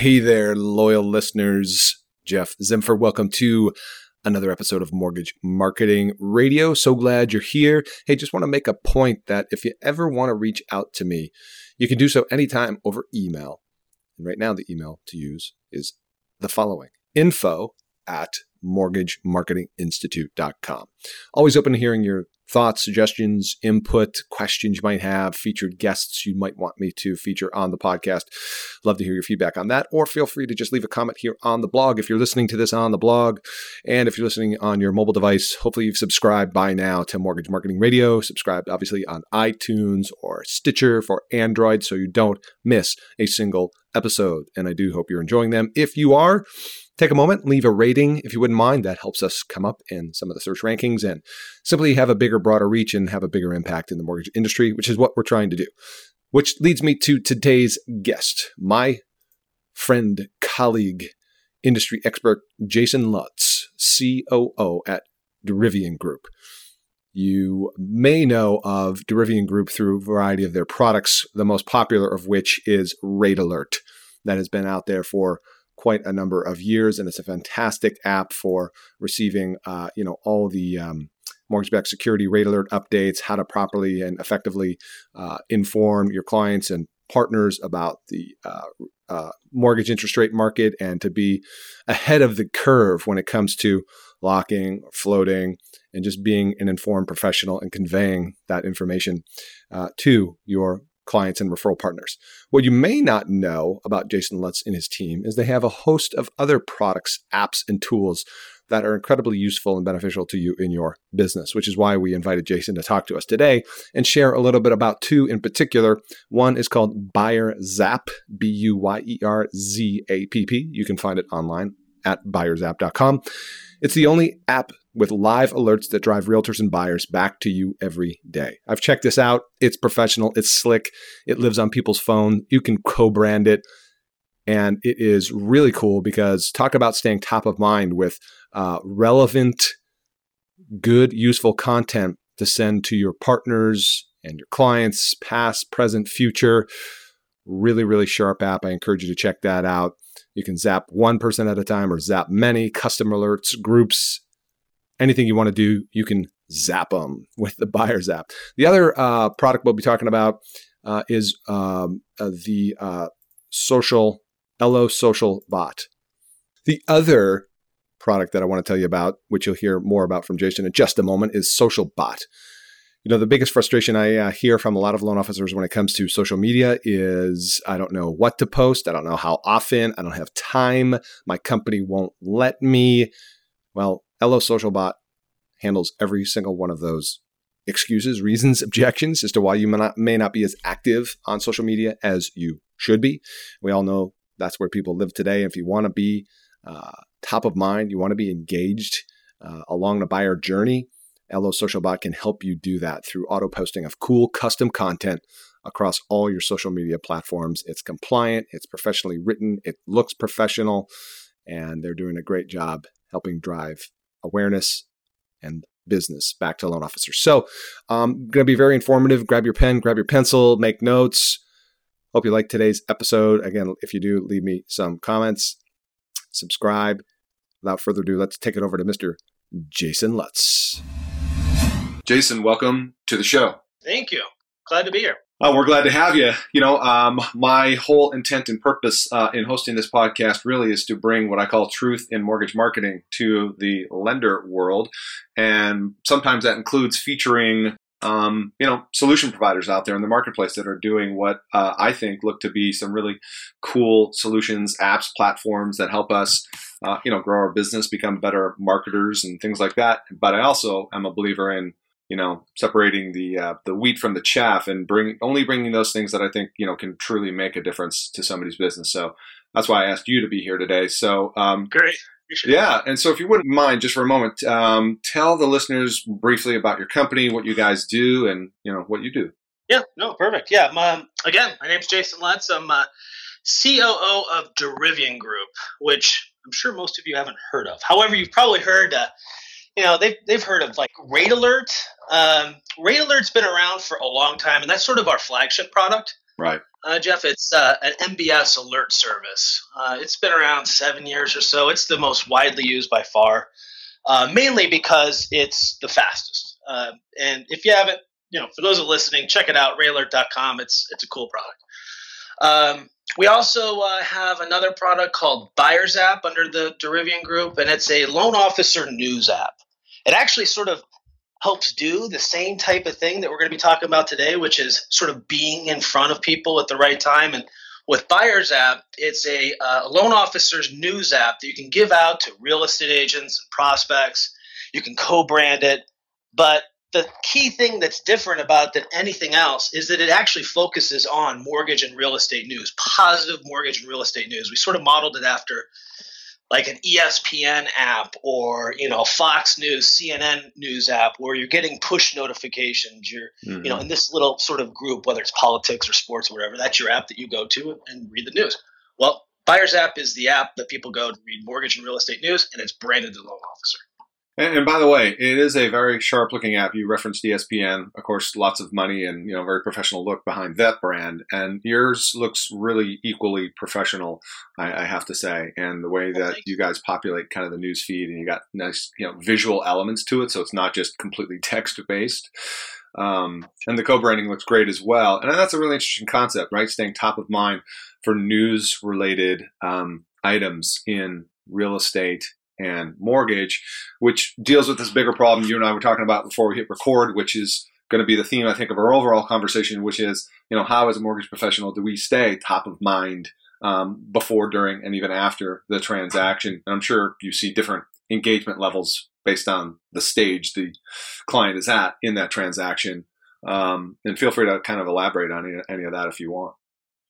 Hey there, loyal listeners. Jeff Zimfer. Welcome to another episode of Mortgage Marketing Radio. So glad you're here. Hey, just want to make a point that if you ever want to reach out to me, you can do so anytime over email. And right now, the email to use is the following info at mortgagemarketinginstitute.com. Always open to hearing your thoughts, suggestions, input, questions you might have, featured guests you might want me to feature on the podcast. Love to hear your feedback on that, or feel free to just leave a comment here on the blog if you're listening to this on the blog. And if you're listening on your mobile device, hopefully you've subscribed by now to Mortgage Marketing Radio, subscribed obviously on iTunes or Stitcher for Android so you don't miss a single episode. And I do hope you're enjoying them. If you are, take a moment, leave a rating if you wouldn't mind. That helps us come up in some of the search rankings and simply have a bigger, broader reach and have a bigger impact in the mortgage industry, which is what we're trying to do. Which leads me to today's guest, my friend, colleague, industry expert, Jason Lutz, COO at Derivian Group. You may know of Derivian Group through a variety of their products, the most popular of which is Rate Alert, that has been out there for quite a number of years, and it's a fantastic app for receiving, uh, you know, all the um, mortgage-backed security rate alert updates, how to properly and effectively uh, inform your clients and partners about the uh, uh, mortgage interest rate market, and to be ahead of the curve when it comes to locking, floating, and just being an informed professional and conveying that information uh, to your clients and referral partners. What you may not know about Jason Lutz and his team is they have a host of other products, apps, and tools that are incredibly useful and beneficial to you in your business, which is why we invited Jason to talk to us today and share a little bit about two in particular. One is called Buyer Zapp, B U Y E R Z A P P. You can find it online at buyerzapp.com. It's the only app with live alerts that drive realtors and buyers back to you every day. I've checked this out. It's professional, it's slick, it lives on people's phone. You can co brand it. And it is really cool because talk about staying top of mind with uh, relevant, good, useful content to send to your partners and your clients, past, present, future. Really, really sharp app. I encourage you to check that out. You can zap one person at a time or zap many, custom alerts, groups, anything you want to do, you can zap them with the Buyer Zapp. The other uh, product we'll be talking about uh, is um, uh, the uh, social LO Social Bot. The other product that I want to tell you about, which you'll hear more about from Jason in just a moment, is Social Bot. You know, the biggest frustration I uh, hear from a lot of loan officers when it comes to social media is I don't know what to post. I don't know how often. I don't have time. My company won't let me. Well, LO Social Bot handles every single one of those excuses, reasons, objections as to why you may not, may not be as active on social media as you should be. We all know that's where people live today. If you want to be uh, top of mind, you want to be engaged uh, along the buyer journey, LO Social Bot can help you do that through auto posting of cool custom content across all your social media platforms. It's compliant, it's professionally written, it looks professional, and they're doing a great job helping drive awareness and business back to loan officers. So, um, going to be very informative. Grab your pen, grab your pencil, make notes. Hope you like today's episode. Again, if you do, leave me some comments, subscribe. Without further ado, let's take it over to Mr. Jason Lutz. Jason, welcome to the show. Thank you. Glad to be here. Oh, we're glad to have you. You know, um, my whole intent and purpose uh, in hosting this podcast really is to bring what I call truth in mortgage marketing to the lender world, and sometimes that includes featuring, um, you know, solution providers out there in the marketplace that are doing what uh, I think look to be some really cool solutions, apps, platforms that help us, uh, you know, grow our business, become better marketers, and things like that. But I also am a believer in you know, separating the uh, the wheat from the chaff and bring only bringing those things that I think you know can truly make a difference to somebody's business. So that's why I asked you to be here today. So um, great. Yeah, and so if you wouldn't mind, just for a moment, um, tell the listeners briefly about your company, what you guys do, and you know what you do. Yeah, no, perfect. Yeah, my, again, my name's Jason Lutz. I'm uh, COO of Derivian Group, which I'm sure most of you haven't heard of. However, you've probably heard uh, you know they've they've heard of like Rate Alert. Um, Rate Alert's been around for a long time, and that's sort of our flagship product. Right. Uh, Jeff, it's uh, an MBS alert service. Uh, it's been around seven years or so. It's the most widely used by far, uh, mainly because it's the fastest. Uh, and if you haven't, you know, for those of listening, check it out, ratealert.com. It's it's a cool product. Um, we also uh, have another product called Buyer Zapp under the Derivian Group, and it's a loan officer news app. It actually sort of helps do the same type of thing that we're going to be talking about today, which is sort of being in front of people at the right time. And with Buyer Zapp, it's a uh, loan officer's news app that you can give out to real estate agents and prospects. You can co brand it, but the key thing that's different about than anything else is that it actually focuses on mortgage and real estate news, positive mortgage and real estate news. We sort of modeled it after like an ESPN app or you know Fox News, CNN news app where you're getting push notifications. You're mm-hmm. you know mm-hmm. in this little sort of group, whether it's politics or sports or whatever, that's your app that you go to and read the news. Well, Buyer Zapp is the app that people go to read mortgage and real estate news, and it's branded to the loan officer. And, and, by the way, it is a very sharp looking app. You referenced ESPN, of course, lots of money and you know very professional look behind that brand. And yours looks really equally professional, I, I have to say. And the way that you guys populate kind of the news feed, and you got nice you know visual elements to it, so it's not just completely text based. Um, and the co-branding looks great as well. And that's a really interesting concept, right? Staying top of mind for news related um, items in real estate and mortgage, which deals with this bigger problem you and I were talking about before we hit record, which is going to be the theme, I think, of our overall conversation, which is, you know, how as a mortgage professional do we stay top of mind um, before, during, and even after the transaction? And I'm sure you see different engagement levels based on the stage the client is at in that transaction. Um, and feel free to kind of elaborate on any, any of that if you want.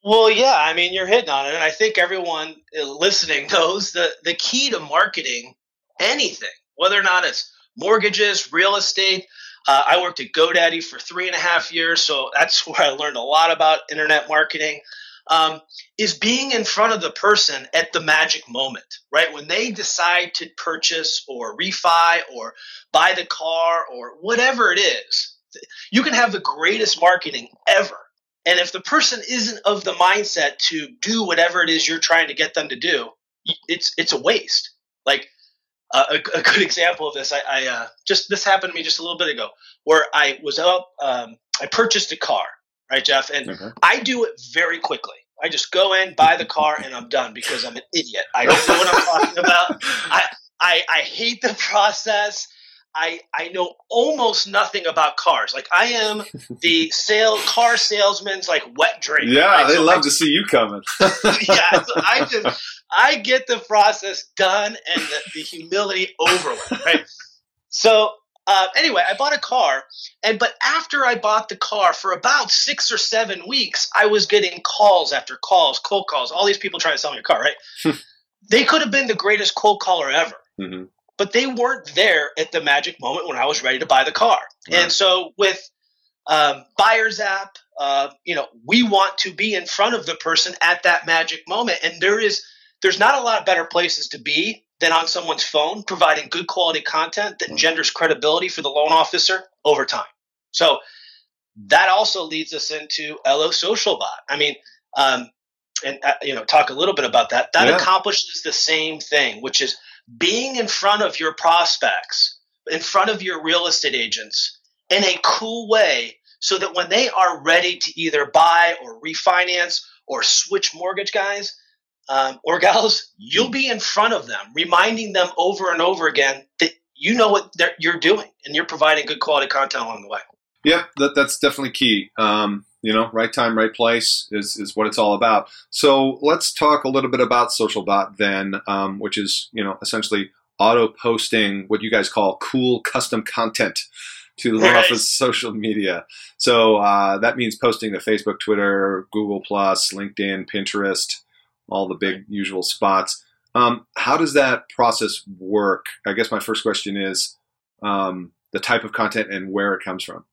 Well, yeah, I mean, you're hitting on it. And I think everyone listening knows that the key to marketing anything, whether or not it's mortgages, real estate. Uh, I worked at GoDaddy for three and a half years, so that's where I learned a lot about internet marketing. Um, is being in front of the person at the magic moment, right? When they decide to purchase or refi or buy the car or whatever it is, you can have the greatest marketing ever and if the person isn't of the mindset to do whatever it is you're trying to get them to do, it's it's a waste. Like uh, a, a, good example of this, I, I uh, just this happened to me just a little bit ago, where I was up, um, I purchased a car, right, Jeff, and mm-hmm. I do it very quickly. I just go in, buy the car, and I'm done because I'm an idiot. I don't know what I'm talking about. I, I I hate the process. I I know almost nothing about cars. Like I am the sale car salesman's like wet dream. Yeah, right? they so love I, to see you coming. yeah, so I just I get the process done and the, the humility over with. Right. So uh, anyway, I bought a car, and but after I bought the car, for about six or seven weeks, I was getting calls after calls, cold calls, all these people trying to sell me a car. Right. they could have been the greatest cold caller ever. Mm-hmm but they weren't there at the magic moment when I was ready to buy the car. Right. And so with um, Buyer Zapp, uh, you know, we want to be in front of the person at that magic moment. And there is, there's not a lot of better places to be than on someone's phone, providing good quality content that engenders credibility for the loan officer over time. So that also leads us into LO Social Bot. I mean, um, and uh, you know, talk a little bit about that. That yeah. accomplishes the same thing, which is being in front of your prospects, in front of your real estate agents in a cool way so that when they are ready to either buy or refinance or switch mortgage guys um, or gals, you'll be in front of them, reminding them over and over again that you know what you're doing and you're providing good quality content along the way. Yeah, that, that's definitely key. Um, you know, right time, right place is, is what it's all about. So let's talk a little bit about SocialBot then, um, which is, you know, essentially auto posting what you guys call cool custom content to the right. office social media. So uh, that means posting to Facebook, Twitter, Google Plus, LinkedIn, Pinterest, all the big usual spots. Um, how does that process work? I guess my first question is um, the type of content and where it comes from.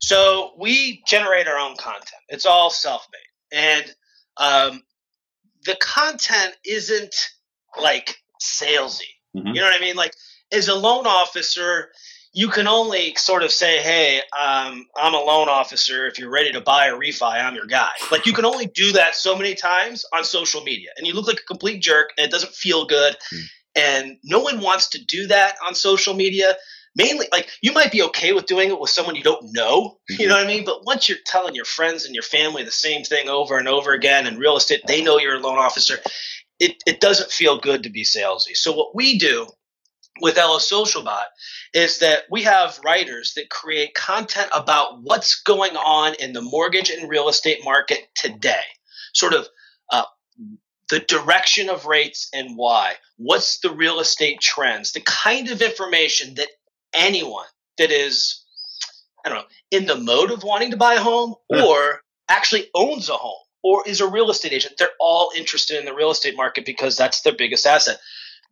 So we generate our own content. It's all self-made, and um, the content isn't like salesy. Mm-hmm. You know what I mean? Like as a loan officer, you can only sort of say, "Hey, um, I'm a loan officer. If you're ready to buy a refi, I'm your guy." Like you can only do that so many times on social media, and you look like a complete jerk, and it doesn't feel good. Mm. And no one wants to do that on social media mainly like you might be okay with doing it with someone you don't know mm-hmm. you know what i mean? But once you're telling your friends and your family the same thing over and over again in real estate they know you're a loan officer it, it doesn't feel good to be salesy. So what we do with LO SocialBot is that we have writers that create content about what's going on in the mortgage and real estate market today. Sort of uh, the direction of rates and why. What's the real estate trends? The kind of information that anyone that is, I don't know, in the mode of wanting to buy a home or actually owns a home or is a real estate agent. They're all interested in the real estate market because that's their biggest asset.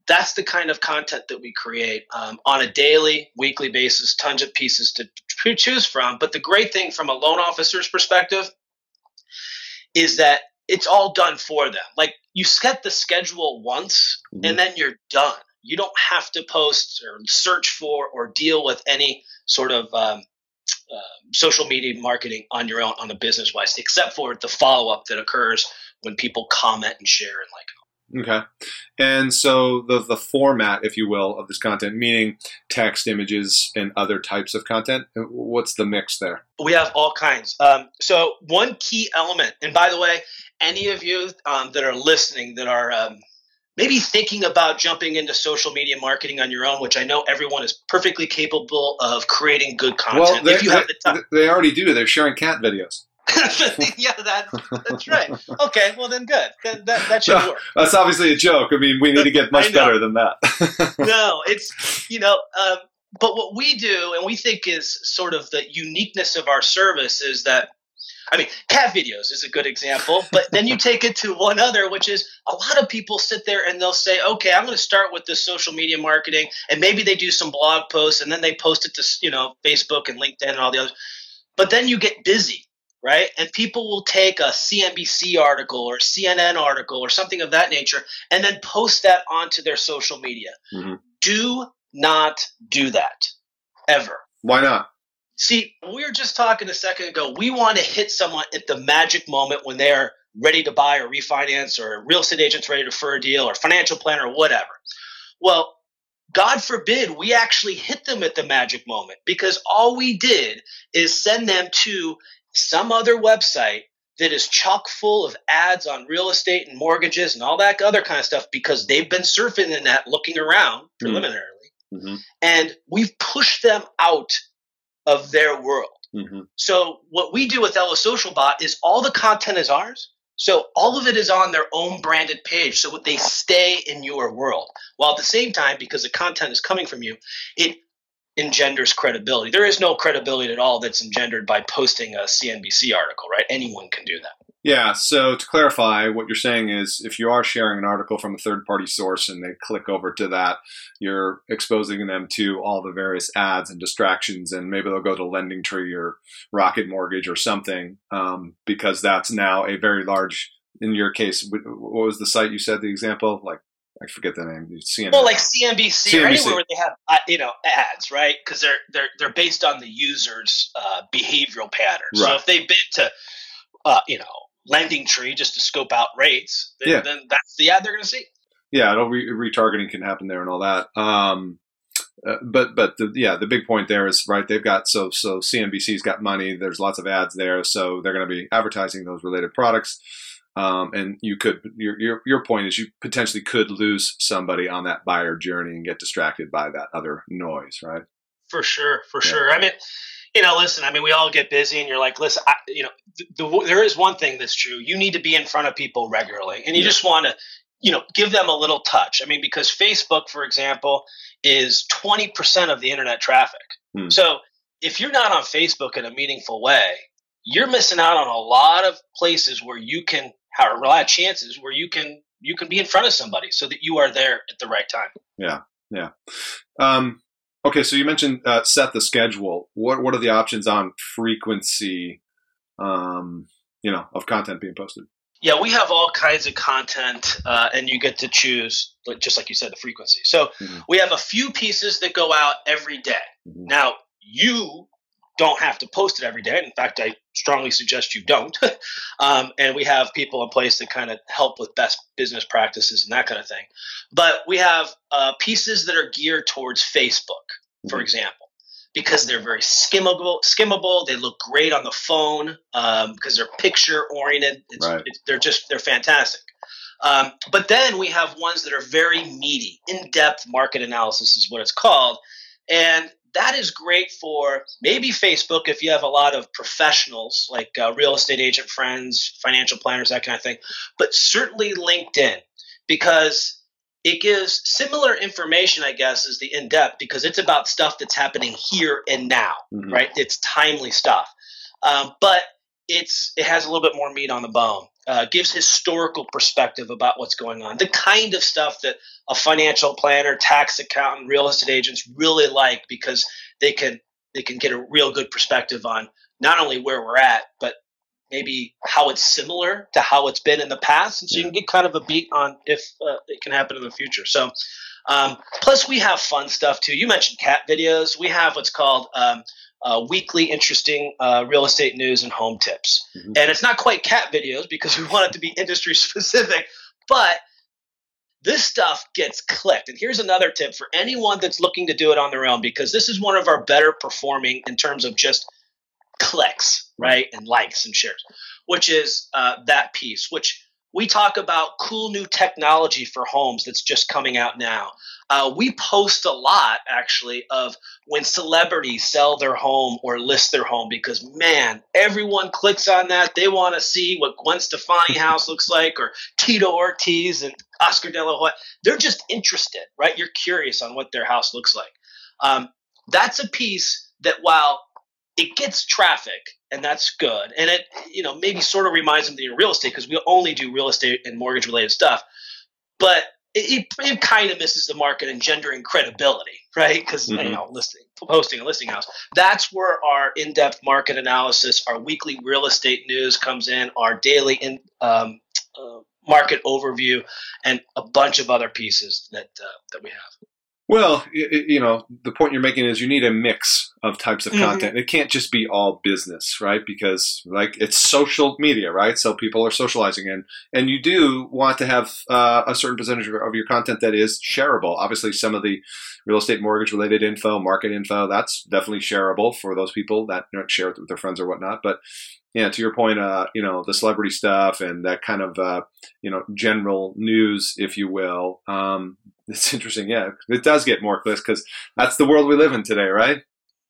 That's the kind of content that we create um, on a daily, weekly basis, tons of pieces to choose from. But the great thing from a loan officer's perspective is that it's all done for them. Like you set the schedule once mm-hmm. and then you're done you don't have to post or search for or deal with any sort of um, uh, social media marketing on your own on a business wise, except for the follow up that occurs when people comment and share and like. Okay, and so the the format, if you will, of this content, meaning text, images, and other types of content. What's the mix there? We have all kinds. Um, so one key element, and by the way, any of you um, that are listening that are um, maybe thinking about jumping into social media marketing on your own, which I know everyone is perfectly capable of creating good content well, if you they, have the time. They already do. They're sharing cat videos. yeah, that, that's right. Okay, well then, good. That, that, that should no, work. That's obviously a joke. I mean, we need to get much better than that. no, it's you know, um, but what we do, and we think is sort of the uniqueness of our service, is that I mean, cat videos is a good example, but then you take it to one other, which is a lot of people sit there and they'll say, okay, I'm going to start with this social media marketing, and maybe they do some blog posts and then they post it to, you know, Facebook and LinkedIn and all the others. But then you get busy, right? And people will take a CNBC article or CNN article or something of that nature and then post that onto their social media. Mm-hmm. Do not do that ever. Why not? See, we were just talking a second ago. We want to hit someone at the magic moment when they're ready to buy or refinance, or a real estate agent's ready to for a deal, or financial planner, or whatever. Well, God forbid we actually hit them at the magic moment because all we did is send them to some other website that is chock full of ads on real estate and mortgages and all that other kind of stuff because they've been surfing the net looking around mm-hmm. preliminarily. Mm-hmm. And we've pushed them out of their world. Mm-hmm. So what we do with LO Social Bot is all the content is ours. So all of it is on their own branded page, so they stay in your world. While at the same time, because the content is coming from you, it engenders credibility. There is no credibility at all that's engendered by posting a CNBC article, right? Anyone can do that. Yeah. So to clarify, what you're saying is if you are sharing an article from a third party source and they click over to that, you're exposing them to all the various ads and distractions, and maybe they'll go to Lending Tree or Rocket Mortgage or something um, because that's now a very large. In your case, what was the site you said the example? Like I forget the name. CNN. Well, like CNBC, CNBC, or anywhere where they have uh, you know ads, right? Because they're they're they're based on the user's uh, behavioral patterns. Right. So if they've been to uh, you know lending tree just to scope out rates, then, yeah. then that's the ad they're going to see. Yeah, it'll re- retargeting can happen there and all that. Um, uh, but but the, yeah, the big point there is right. They've got so so CNBC's got money. There's lots of ads there, so they're going to be advertising those related products. Um, and you could your, your your point is you potentially could lose somebody on that buyer journey and get distracted by that other noise, right? For sure, for yeah. sure. I mean, you know, listen, I mean, we all get busy, and you're like, listen, I, you know, the, the, there is one thing that's true. You need to be in front of people regularly, and you yeah. just want to, you know, give them a little touch. I mean, because Facebook, for example, is 20% of the internet traffic. Hmm. So if you're not on Facebook in a meaningful way, you're missing out on a lot of places where you can have a lot of chances where you can you can be in front of somebody so that you are there at the right time. Yeah, yeah. Um, Okay, so you mentioned uh, set the schedule. What what are the options on frequency, um, you know, of content being posted? Yeah, we have all kinds of content, uh, and you get to choose, just like you said, the frequency. So mm-hmm. we have a few pieces that go out every day. Mm-hmm. Now you don't have to post it every day. In fact, I strongly suggest you don't. um, and we have people in place that kind of help with best business practices and that kind of thing. But we have uh, pieces that are geared towards Facebook, for mm-hmm. example, because they're very skimmable. Skimmable. They look great on the phone um, because they're picture oriented. Right. they're just they're fantastic. Um, but then we have ones that are very meaty, in depth market analysis is what it's called. And that is great for maybe Facebook if you have a lot of professionals like uh, real estate agent friends, financial planners, that kind of thing, but certainly LinkedIn because it gives similar information, I guess, as the in depth because it's about stuff that's happening here and now, mm-hmm. right? It's timely stuff. Um, but it's it has a little bit more meat on the bone. Uh, gives historical perspective about what's going on. The kind of stuff that a financial planner, tax accountant, real estate agents really like because they can they can get a real good perspective on not only where we're at, but maybe how it's similar to how it's been in the past, and so you can get kind of a beat on if uh, it can happen in the future. So. Um, plus, we have fun stuff too. You mentioned cat videos. We have what's called um, uh, weekly interesting uh, real estate news and home tips. Mm-hmm. And it's not quite cat videos because we want it to be industry specific, but this stuff gets clicked. And here's another tip for anyone that's looking to do it on their own because this is one of our better performing in terms of just clicks, right? And likes and shares, which is uh, that piece, which we talk about cool new technology for homes that's just coming out now. Uh, we post a lot actually of when celebrities sell their home or list their home because man, everyone clicks on that. They want to see what Gwen Stefani house looks like or Tito Ortiz and Oscar De La Hoya. They're just interested, right? You're curious on what their house looks like. Um, that's a piece that while it gets traffic and that's good and it you know maybe sort of reminds them that you're real estate because we only do real estate and mortgage related stuff but it, it, kind of misses the market and engendering credibility, right? Because mm-hmm. you know, listing, posting a listing house. That's where our in-depth market analysis, our weekly real estate news comes in, our daily in, um, uh, market overview, and a bunch of other pieces that uh, that we have. Well, you know, the point you're making is you need a mix of types of mm-hmm. content. It can't just be all business, right? Because like it's social media, right? So people are socializing and and you do want to have uh, a certain percentage of your content that is shareable. Obviously, some of the real estate mortgage related info, market info, that's definitely shareable for those people that you know, share it with their friends or whatnot. But yeah, to your point, uh, you know, the celebrity stuff and that kind of, uh, you know, general news, if you will. Um, it's interesting. Yeah, it does get more clicks because that's the world we live in today, right?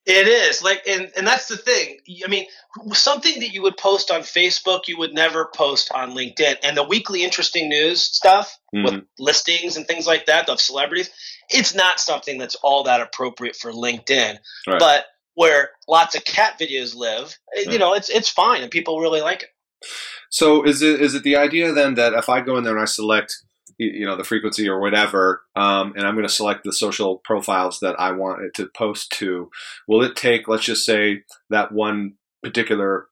It is like, and and that's the thing. I mean, something that you would post on Facebook, you would never post on LinkedIn. And the weekly interesting news stuff mm-hmm. with listings and things like that of celebrities, it's not something that's all that appropriate for LinkedIn. Right. But where lots of cat videos live, right. you know, it's it's fine and people really like it. So is it is it the idea then that if I go in there and I select you know the frequency or whatever, um, and I'm going to select the social profiles that I want it to post to, will it take let's just say that one particular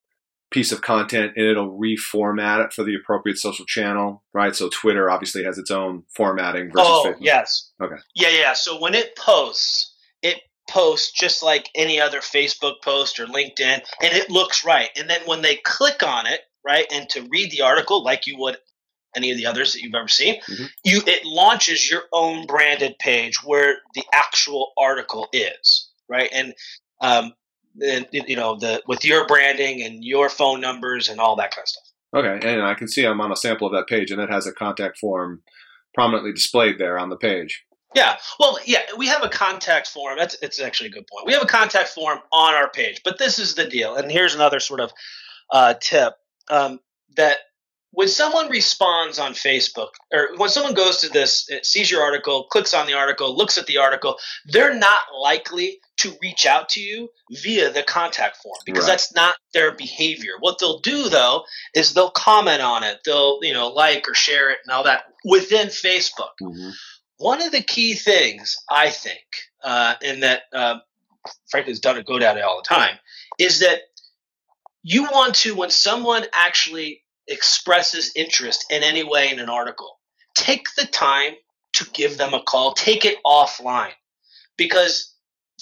piece of content and it'll reformat it for the appropriate social channel, right? So Twitter obviously has its own formatting versus oh, Facebook. yes. Okay. Yeah, yeah. So when it posts, it posts just like any other Facebook post or LinkedIn, and it looks right. And then when they click on it, right, and to read the article like you would any of the others that you've ever seen, mm-hmm. you it launches your own branded page where the actual article is, right? And um, and, you know the with your branding and your phone numbers and all that kind of stuff. Okay, and I can see I'm on a sample of that page, and it has a contact form prominently displayed there on the page. Yeah, well, yeah, we have a contact form. That's it's actually a good point. We have a contact form on our page, but this is the deal. And here's another sort of uh, tip um, that when someone responds on Facebook or when someone goes to this, sees your article, clicks on the article, looks at the article, they're not likely to reach out to you via the contact form because right. that's not their behavior. What they'll do though is they'll comment on it, they'll you know like or share it and all that within Facebook. Mm-hmm. One of the key things I think, uh, and that uh, frankly has done at GoDaddy all the time, is that you want to when someone actually expresses interest in any way in an article, take the time to give them a call, take it offline. Because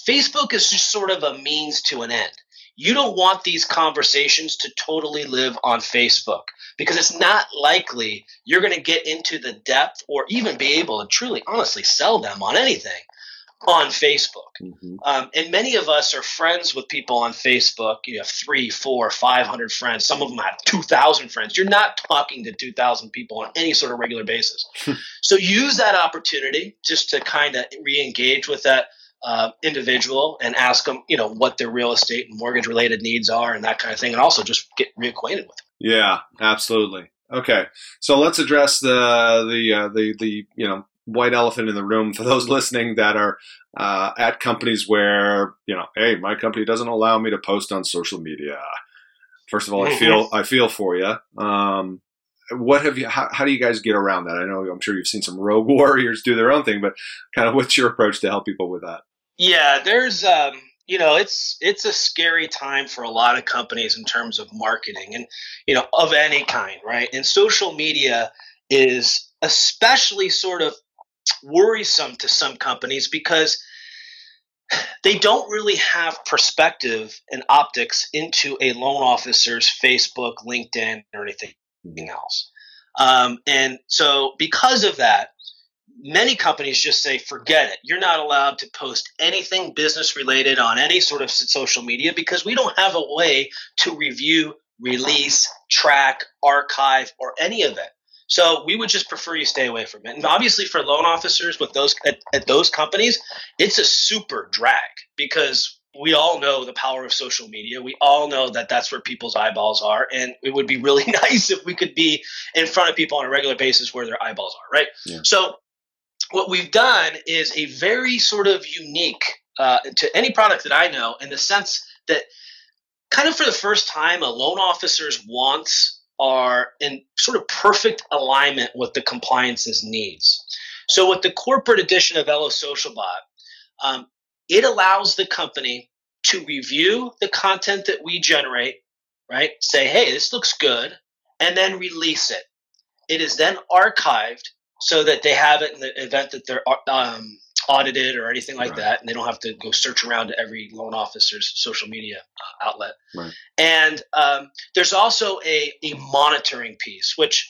Facebook is just sort of a means to an end. You don't want these conversations to totally live on Facebook because it's not likely you're going to get into the depth or even be able to truly, honestly sell them on anything on Facebook. Mm-hmm. Um, and many of us are friends with people on Facebook. You have three, four, five hundred friends. Some of them have two thousand friends. You're not talking to two thousand people on any sort of regular basis. so use that opportunity just to kind of re-engage with that uh, individual and ask them, you know, what their real estate and mortgage related needs are and that kind of thing, and also just get reacquainted with them. Yeah, absolutely. Okay, so let's address the the uh, the the you know white elephant in the room for those listening that are uh, at companies where you know, hey, my company doesn't allow me to post on social media. First of all, I feel I feel for you. Um, what have you? How, how, do you guys get around that? I know I'm sure you've seen some rogue warriors do their own thing, but kind of what's your approach to help people with that? Yeah, there's um, you know it's it's a scary time for a lot of companies in terms of marketing and you know of any kind, right? And social media is especially sort of worrisome to some companies because they don't really have perspective and optics into a loan officer's Facebook, LinkedIn, or anything else. Um, and so, because of that, many companies just say, forget it. You're not allowed to post anything business related on any sort of social media because we don't have a way to review, release, track, archive, or any of it. So we would just prefer you stay away from it. And obviously, for loan officers with those at, at those companies, it's a super drag because we all know the power of social media. We all know that that's where people's eyeballs are, and it would be really nice if we could be in front of people on a regular basis where their eyeballs are. Right. Yeah. So what we've done is a very sort of unique uh, to any product that I know in the sense that kind of for the first time, a loan officer's wants are in sort of perfect alignment with the compliance's needs. So, with the corporate edition of LO SocialBot, um, it allows the company to review the content that we generate, right? Say, hey, this looks good, and then release it. It is then archived so that they have it in the event that they're um, audited or anything like right. that, and they don't have to go search around to every loan officer's social media uh, outlet. Right. And um, there's also a, a monitoring piece, which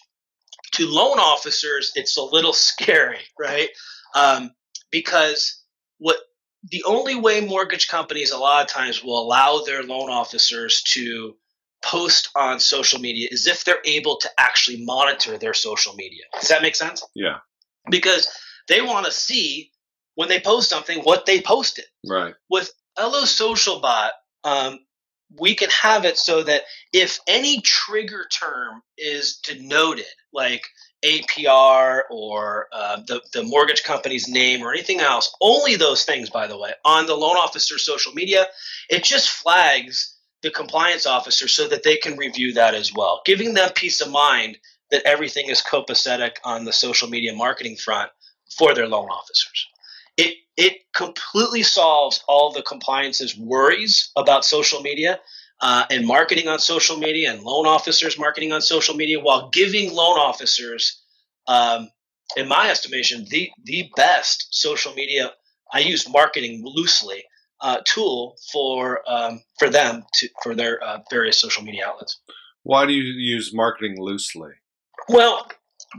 to loan officers it's a little scary, right? Um, because what the only way mortgage companies a lot of times will allow their loan officers to post on social media is if they're able to actually monitor their social media. Does that make sense? Yeah. Because they want to see when they post something what they posted. Right. With LO SocialBot, um, we can have it so that if any trigger term is denoted, like APR or uh, the, the mortgage company's name or anything else, only those things, by the way, on the loan officer's social media, it just flags the compliance officer so that they can review that as well, giving them peace of mind that everything is copacetic on the social media marketing front for their loan officers. It it completely solves all the compliance's worries about social media uh, and marketing on social media and loan officers marketing on social media while giving loan officers, um, in my estimation, the the best social media. I use marketing loosely uh, tool for um, for them to for their uh, various social media outlets. Why do you use marketing loosely? Well,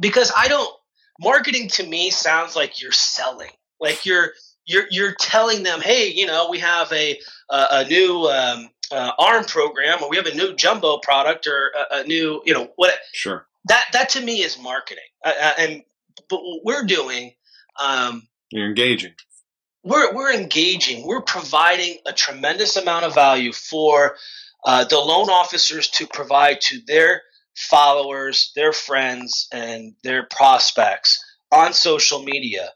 because I don't. Marketing to me sounds like you're selling, like you're you're you're telling them, hey, you know, we have a a, a new um, uh, ARM program, or we have a new jumbo product, or a, a new, you know, what? Sure. That that to me is marketing, uh, uh and but what we're doing. Um, you're engaging we're we're engaging. We're providing a tremendous amount of value for uh, the loan officers to provide to their followers, their friends, and their prospects on social media,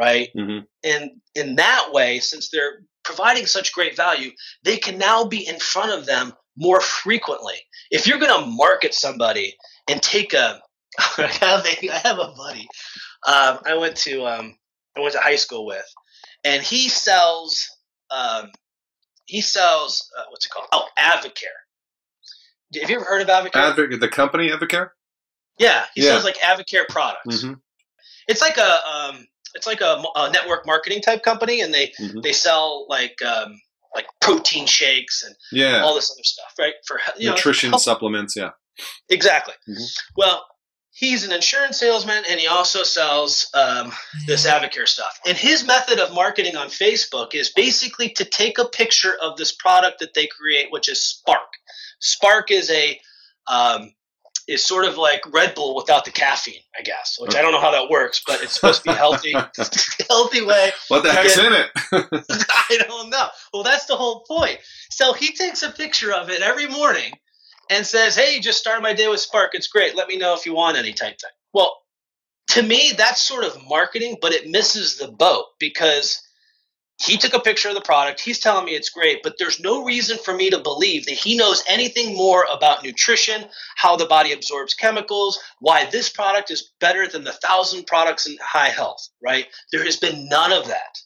right? Mm-hmm. And in that way, since they're providing such great value, they can now be in front of them more frequently. If you're going to market somebody and take a, I have a, I have a buddy um, I went to um, I went to high school with, and he sells um, he sells uh, what's it called? Oh, Advocare. Have you ever heard of Advocare? Advocare, the company Advocare. Yeah, he yeah. sells like Advocare products. Mm-hmm. It's like a um, it's like a, a, network marketing type company, and they mm-hmm. they sell like um, like protein shakes and yeah. all this other stuff, right? For nutrition know, supplements, yeah. Exactly. Mm-hmm. Well, he's an insurance salesman and he also sells um, this Advocare stuff. And his method of marketing on Facebook is basically to take a picture of this product that they create, which is Spark. Spark is a um, is sort of like Red Bull without the caffeine, I guess. Which I don't know how that works, but it's supposed to be healthy, healthy way. What the heck's get, in it? I don't know. Well, that's the whole point. So he takes a picture of it every morning and says, "Hey, just started my day with Spark. It's great. Let me know if you want any type thing." Well, to me, that's sort of marketing, but it misses the boat because he took a picture of the product. He's telling me it's great, but there's no reason for me to believe that he knows anything more about nutrition, how the body absorbs chemicals, why this product is better than the thousand products in high health. Right? There has been none of that.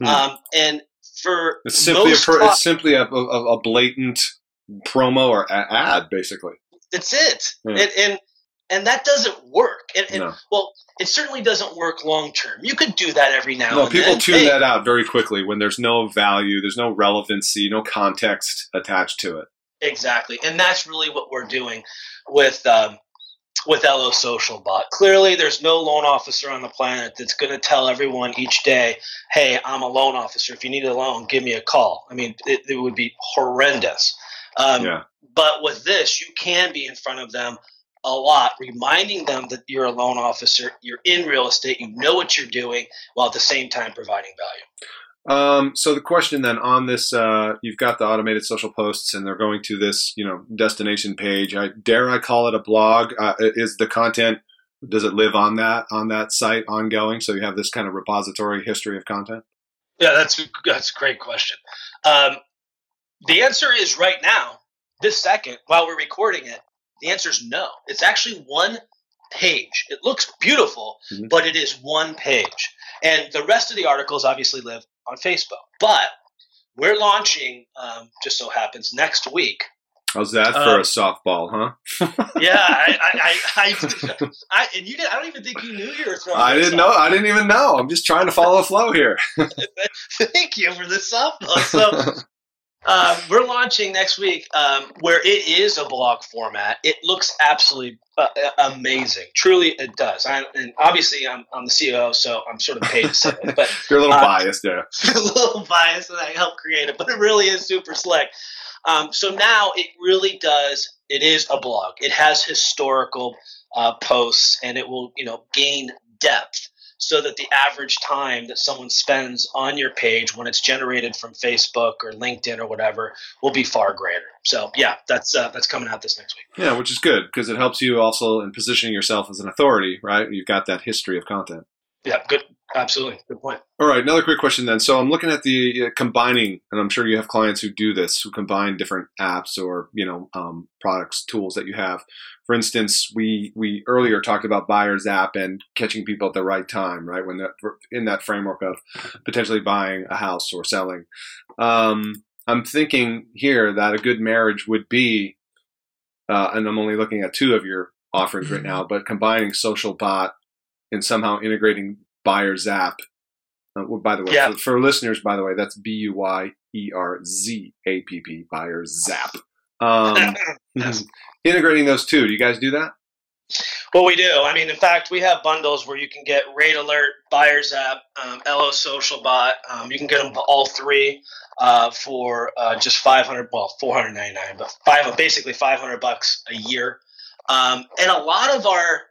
Hmm. Um, and for it's simply a, pro- it's simply a, a, a blatant promo or ad, basically. That's it. Yeah. And, and and that doesn't work. And, and no. well, it certainly doesn't work long term. You could do that every now and then. no, and people then. tune hey. that out very quickly when there's no value, there's no relevancy, no context attached to it. Exactly, and that's really what we're doing with um, with LO Social Bot. Clearly, there's no loan officer on the planet that's going to tell everyone each day, "Hey, I'm a loan officer. If you need a loan, give me a call." I mean, it, it would be horrendous. Um, yeah. But with this, you can be in front of them a lot, reminding them that you're a loan officer, you're in real estate, you know what you're doing, while at the same time providing value. Um, so the question then on this, uh, you've got the automated social posts, and they're going to this, you know, destination page. I dare I call it a blog? Uh, is the content does it live on that on that site ongoing? So you have this kind of repository history of content. Yeah, that's that's a great question. Um, the answer is right now, this second, while we're recording it, the answer is no. It's actually one page. It looks beautiful, mm-hmm. but it is one page. And the rest of the articles obviously live on Facebook. But we're launching, um, just so happens, next week. How's that for um, a softball, huh? yeah, I, I, I, I, and you did. I don't even think you knew you were throwing. I didn't know. I didn't even know. I'm just trying to follow the flow here. Thank you for the softball. So, um, we're launching next week um, where it is a blog format. It looks absolutely uh, uh amazing. Truly, it does. I, and obviously, I'm, I'm the CEO, so I'm sort of paid to say it. But you're a little uh, biased there. a little biased, and I helped create it, but it really is super slick. Um, so now it really does. It is a blog. It has historical uh, posts, and it will, you know, gain depth so that the average time that someone spends on your page when it's generated from Facebook or LinkedIn or whatever will be far greater. So yeah, that's uh, that's coming out this next week. Yeah, which is good because it helps you also in positioning yourself as an authority, right? You've got that history of content. Yeah, good. Absolutely. Good point. All right. Another quick question then. So I'm looking at the uh, combining, and I'm sure you have clients who do this, who combine different apps or, you know, um, products, tools that you have. For instance, we, we earlier talked about Buyer Zapp and catching people at the right time, right? When that, in that framework of potentially buying a house or selling. Um, I'm thinking here that a good marriage would be, uh, and I'm only looking at two of your offerings right mm-hmm. now, but combining social bot and somehow integrating Buyer Zapp. Uh, well, by the way, yeah. for, for, listeners, by the way, that's B U Y E R Z A P P Buyer Zapp. Um, integrating those two. Do you guys do that? Well, we do. I mean, in fact, we have bundles where you can get Rate Alert, Buyer Zapp, um, LO Social Bot. Um, you can get them all three uh, for uh, just 500, well, 499, but five, basically 500 bucks a year. Um, and a lot of our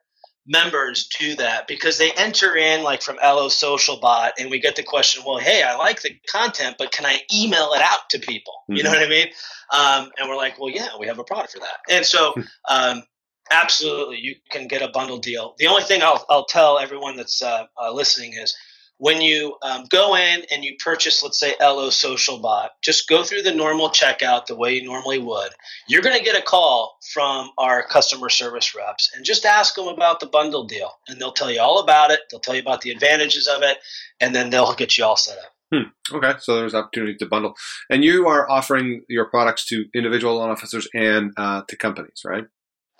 members do that because they enter in like from LO Social Bot and we get the question, well, hey, I like the content, but can I email it out to people? Mm-hmm. You know mm-hmm. what I mean? Um, and we're like, well, yeah, we have a product for that. And so, hmm. um, absolutely, you can get a bundle deal. The only thing I'll, I'll tell everyone that's uh, uh, listening is when you um, go in and you purchase, let's say, LO Social Bot, just go through the normal checkout the way you normally would. You're going to get a call from our customer service reps and just ask them about the bundle deal. And they'll tell you all about it. They'll tell you about the advantages of it. And then they'll get you all set up. Hmm. Okay, so there's opportunity to bundle, and you are offering your products to individual loan officers and uh, to companies, right?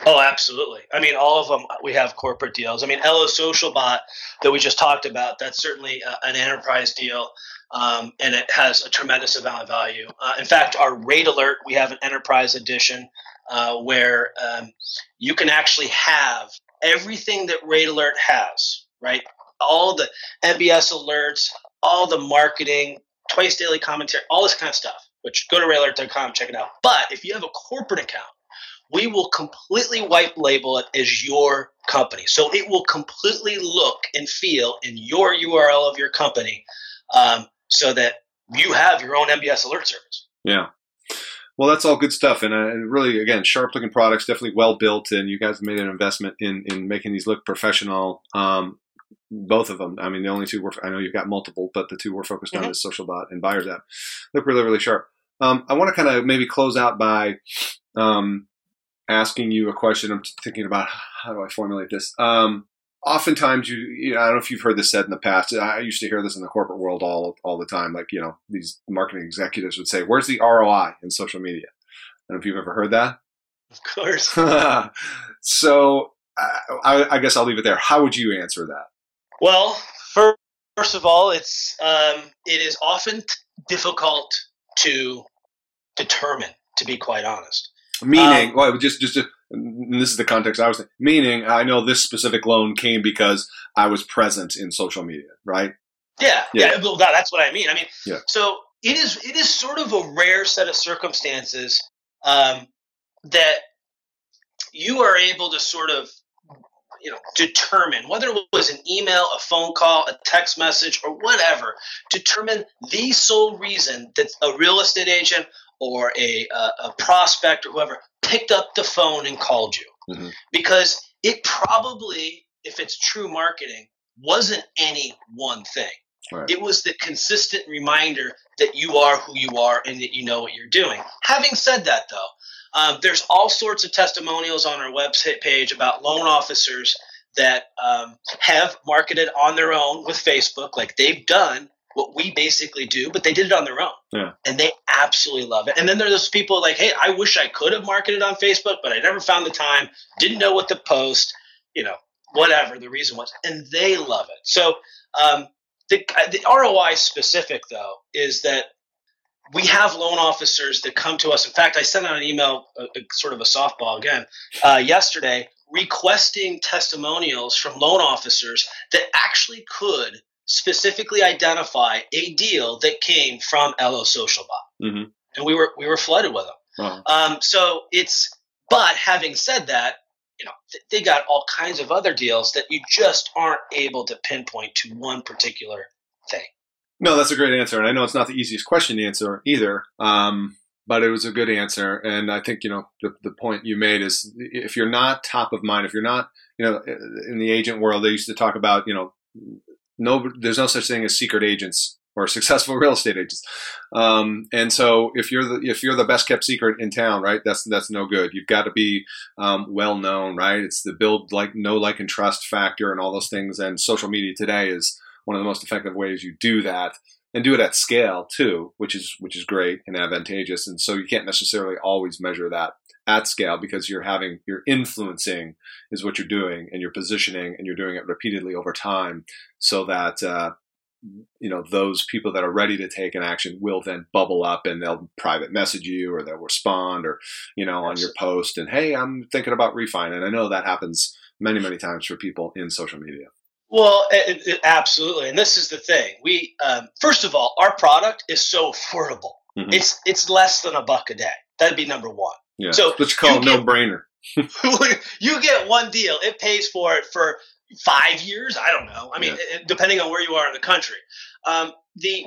Oh, absolutely. I mean, all of them, we have corporate deals. I mean, LO Social Bot that we just talked about, that's certainly uh, an enterprise deal. Um, and it has a tremendous amount of value. Uh, in fact, our rate alert, we have an enterprise edition uh, where um, you can actually have everything that rate alert has, right? All the MBS alerts, all the marketing, twice daily commentary, all this kind of stuff, which go to ratealert.com, check it out. But if you have a corporate account, we will completely white label it as your company. So it will completely look and feel in your URL of your company um, so that you have your own MBS alert service. Yeah. Well, that's all good stuff, and uh, really, again, sharp-looking products, definitely well built, and you guys made an investment in in making these look professional. Um, both of them. I mean, the only two were I know you've got multiple, but the two we're focused mm-hmm. on is Social Bot and Buyer Zapp. Look really, really sharp. Um, I want to kind of maybe close out by um, asking you a question. I'm thinking about how do I formulate this. Um, oftentimes, you, you know, I don't know if you've heard this said in the past. I used to hear this in the corporate world all all the time. Like you know, these marketing executives would say, "Where's the ROI in social media?" I don't know if you've ever heard that. Of course. so I, I, guess I'll leave it there. How would you answer that? Well, first, first of all, it's um, it is often difficult to determine. To be quite honest, Meaning, um, well, just just this is the context I was thinking. Meaning, I know this specific loan came because I was present in social media, right? Yeah, yeah. yeah well, that's what I mean. I mean, yeah. so it is it is sort of a rare set of circumstances um, that you are able to sort of you know determine whether it was an email a phone call a text message or whatever determine the sole reason that a real estate agent or a, a, a prospect or whoever picked up the phone and called you mm-hmm. because it probably if it's true marketing wasn't any one thing right. it was the consistent reminder that you are who you are and that you know what you're doing having said that though um, there's all sorts of testimonials on our website page about loan officers that um, have marketed on their own with facebook like they've done what we basically do, but they did it on their own. Yeah. And they absolutely love it. And then there's those people like, hey, I wish I could have marketed on Facebook, but I never found the time, didn't know what to post, you know, whatever the reason was. And they love it. So um, the, the ROI specific, though, is that we have loan officers that come to us. In fact, I sent out an email, a, a sort of a softball again, uh, yesterday, requesting testimonials from loan officers that actually could specifically identify a deal that came from LO Social Bot, mm-hmm. and we were we were flooded with them. Um, so it's but having said that, you know they got all kinds of other deals that you just aren't able to pinpoint to one particular thing. No, that's a great answer, and I know it's not the easiest question to answer either. Um, but it was a good answer, and I think you know the, the point you made is if you're not top of mind, if you're not you know in the agent world, they used to talk about you know no, there's no such thing as secret agents or successful real estate agents. Um, and so if you're the if you're the best kept secret in town, right? That's that's no good. You've got to be um, well known, right? It's the build like no like and trust factor and all those things. And social media today is one of the most effective ways you do that and do it at scale too, which is which is great and advantageous. And so you can't necessarily always measure that at scale because you're having you're influencing is what you're doing and you're positioning and you're doing it repeatedly over time so that uh, you know those people that are ready to take an action will then bubble up and they'll private message you or they'll respond or you know on your post and hey i'm thinking about refining and i know that happens many many times for people in social media. Well it, it, absolutely. And this is the thing. We um, first of all our product is so affordable. Mm-hmm. it's it's less than a buck a day. That'd be number one yeah so what you call no-brainer you get one deal it pays for it for five years. I don't know. I mean, yeah. depending on where you are in the country. Um, the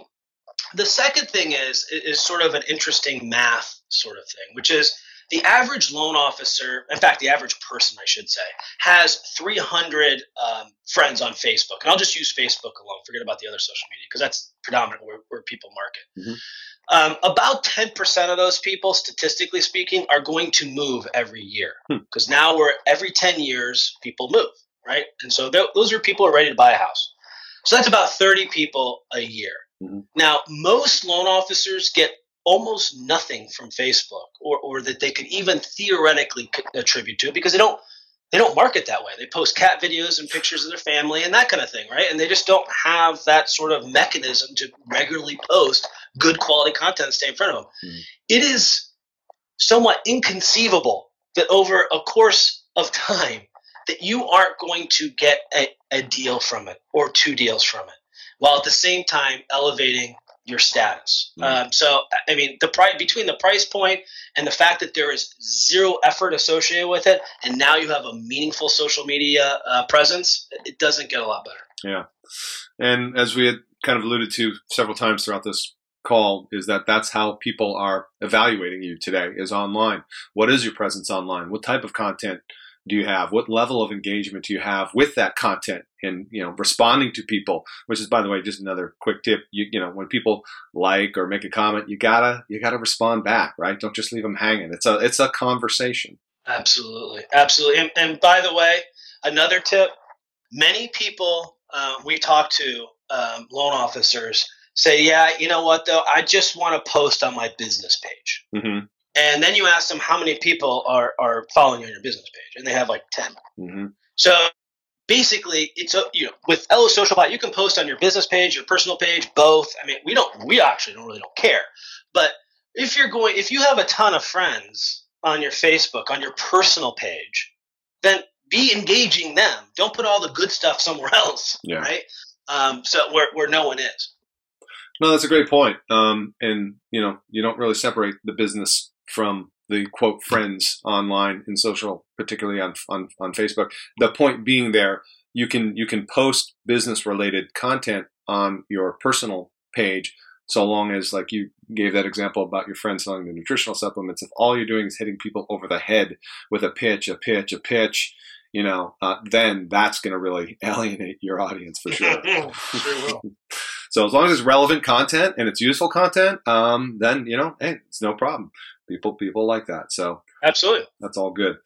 the second thing is is sort of an interesting math sort of thing, which is the average loan officer, in fact, the average person, I should say, has 300 um, friends on Facebook. And I'll just use Facebook alone, forget about the other social media, because that's predominantly where, where people market. Mm-hmm. Um, about 10% of those people, statistically speaking, are going to move every year. Because hmm. now we're every 10 years, people move right? And so th- those are people who are ready to buy a house. So that's about 30 people a year. Mm-hmm. Now, most loan officers get almost nothing from Facebook or, or that they could even theoretically attribute to because they don't they don't market that way. They post cat videos and pictures of their family and that kind of thing, right? And they just don't have that sort of mechanism to regularly post good quality content stay in front of them. Mm-hmm. It is somewhat inconceivable that over a course of time that you aren't going to get a, a deal from it or two deals from it, while at the same time elevating your status. Mm. Um, so, I mean, the price between the price point and the fact that there is zero effort associated with it, and now you have a meaningful social media uh, presence, it doesn't get a lot better. Yeah, and as we had kind of alluded to several times throughout this call, is that that's how people are evaluating you today is online. What is your presence online? What type of content do you have? What level of engagement do you have with that content and, you know, responding to people, which is, by the way, just another quick tip. You, you know, when people like or make a comment, you gotta, you gotta respond back, right? Don't just leave them hanging. It's a, it's a conversation. Absolutely. Absolutely. And, and by the way, another tip, many people uh, we talk to, um, loan officers say, yeah, you know what though? I just want to post on my business page. Mm-hmm. And then you ask them how many people are, are following you on your business page, and they have like 10. Mm-hmm. So basically, it's a, you know, with LO Social Bot, you can post on your business page, your personal page, both. I mean, we don't, we actually don't really don't care. But if you're going, if you have a ton of friends on your Facebook, on your personal page, then be engaging them. Don't put all the good stuff somewhere else, yeah. right? Um, so where, where no one is. No, that's a great point. Um, and you know, you don't really separate the business from the quote friends online and social, particularly on, on, on Facebook. The point being there, you can you can post business related content on your personal page so long as like you gave that example about your friend selling the nutritional supplements if all you're doing is hitting people over the head with a pitch a pitch a pitch you know uh, then that's going to really alienate your audience for sure, sure so as long as it's relevant content and it's useful content um, then you know hey it's no problem people people like that. So absolutely, that's all good.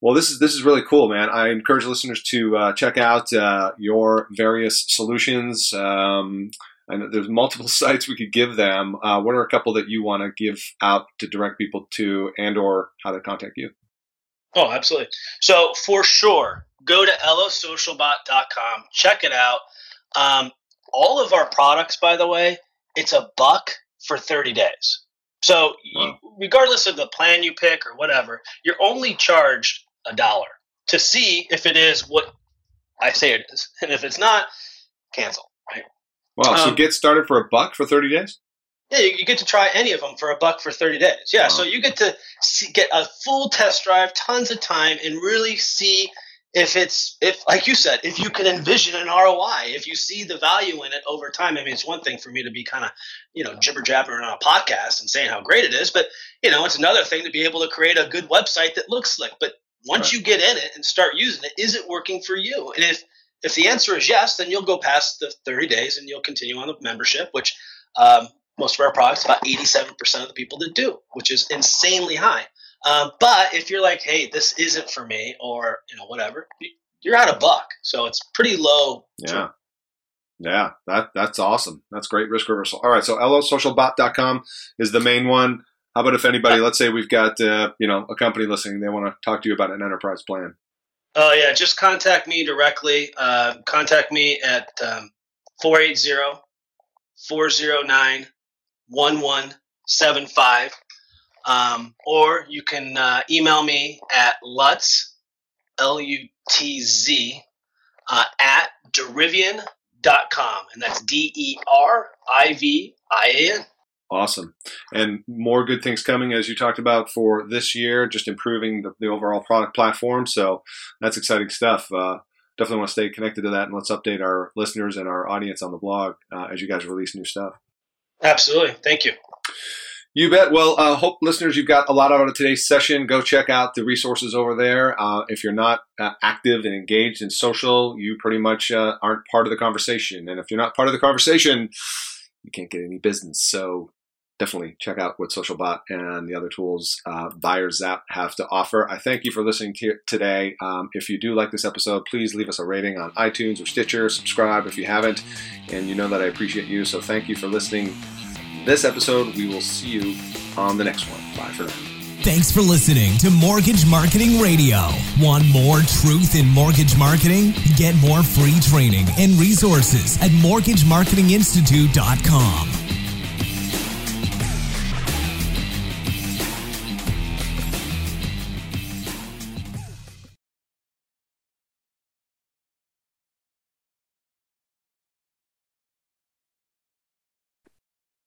Well, this is this is really cool, man. I encourage listeners to uh, check out uh, your various solutions. Um, and there's multiple sites we could give them. Uh, what are a couple that you want to give out to direct people to, and or how to contact you? Oh, absolutely. So for sure, go to losocialbot.com. Check it out. Um, all of our products, by the way, it's a buck for 30 days. So, wow. you, regardless of the plan you pick or whatever, you're only charged a dollar to see if it is what I say it is, and if it's not, cancel. Right? Wow! Um, so get started for a buck for thirty days. Yeah, you, you, get to try any of them for a buck for thirty days. Yeah, wow. so you get to see, get a full test drive, tons of time, and really see if it's if like you said if you can envision an roi if you see the value in it over time i mean it's one thing for me to be kind of you know jibber jabbering on a podcast and saying how great it is but you know it's another thing to be able to create a good website that looks slick but once right. you get in it and start using it is it working for you and if if the answer is yes, then you'll go past the 30 days and you'll continue on the membership, which um, most of our products, about 87% of the people that do, which is insanely high. Um, but if you're like, hey, this isn't for me, or you know, whatever, you're out a buck. So it's pretty low. Yeah. Yeah, that that's awesome. That's great risk reversal. All right, so losocialbot.com is the main one. How about if anybody, let's say we've got uh, you know a company listening, they want to talk to you about an enterprise plan. Oh yeah, just contact me directly. Uh, contact me at um, 480 409 1175. Um, or you can uh, email me at Lutz, L U T Z, uh, at derivian.com. And that's D E R I V I A N. Awesome. And more good things coming, as you talked about for this year, just improving the, the overall product platform. So that's exciting stuff. Uh, definitely want to stay connected to that. And let's update our listeners and our audience on the blog uh, as you guys release new stuff. Absolutely. Thank you. You bet. Well, uh, hope listeners, you've got a lot out of today's session. Go check out the resources over there. Uh, if you're not uh, active and engaged in social, you pretty much uh, aren't part of the conversation. And if you're not part of the conversation, you can't get any business. So definitely check out what SocialBot and the other tools uh, BuyerZapp have to offer. I thank you for listening to today. Um, if you do like this episode, please leave us a rating on iTunes or Stitcher. Subscribe if you haven't, and you know that I appreciate you. So thank you for listening. This episode, we will see you on the next one. Bye for now. Thanks for listening to Mortgage Marketing Radio. Want more truth in mortgage marketing? Get more free training and resources at mortgagemarketinginstitute.com.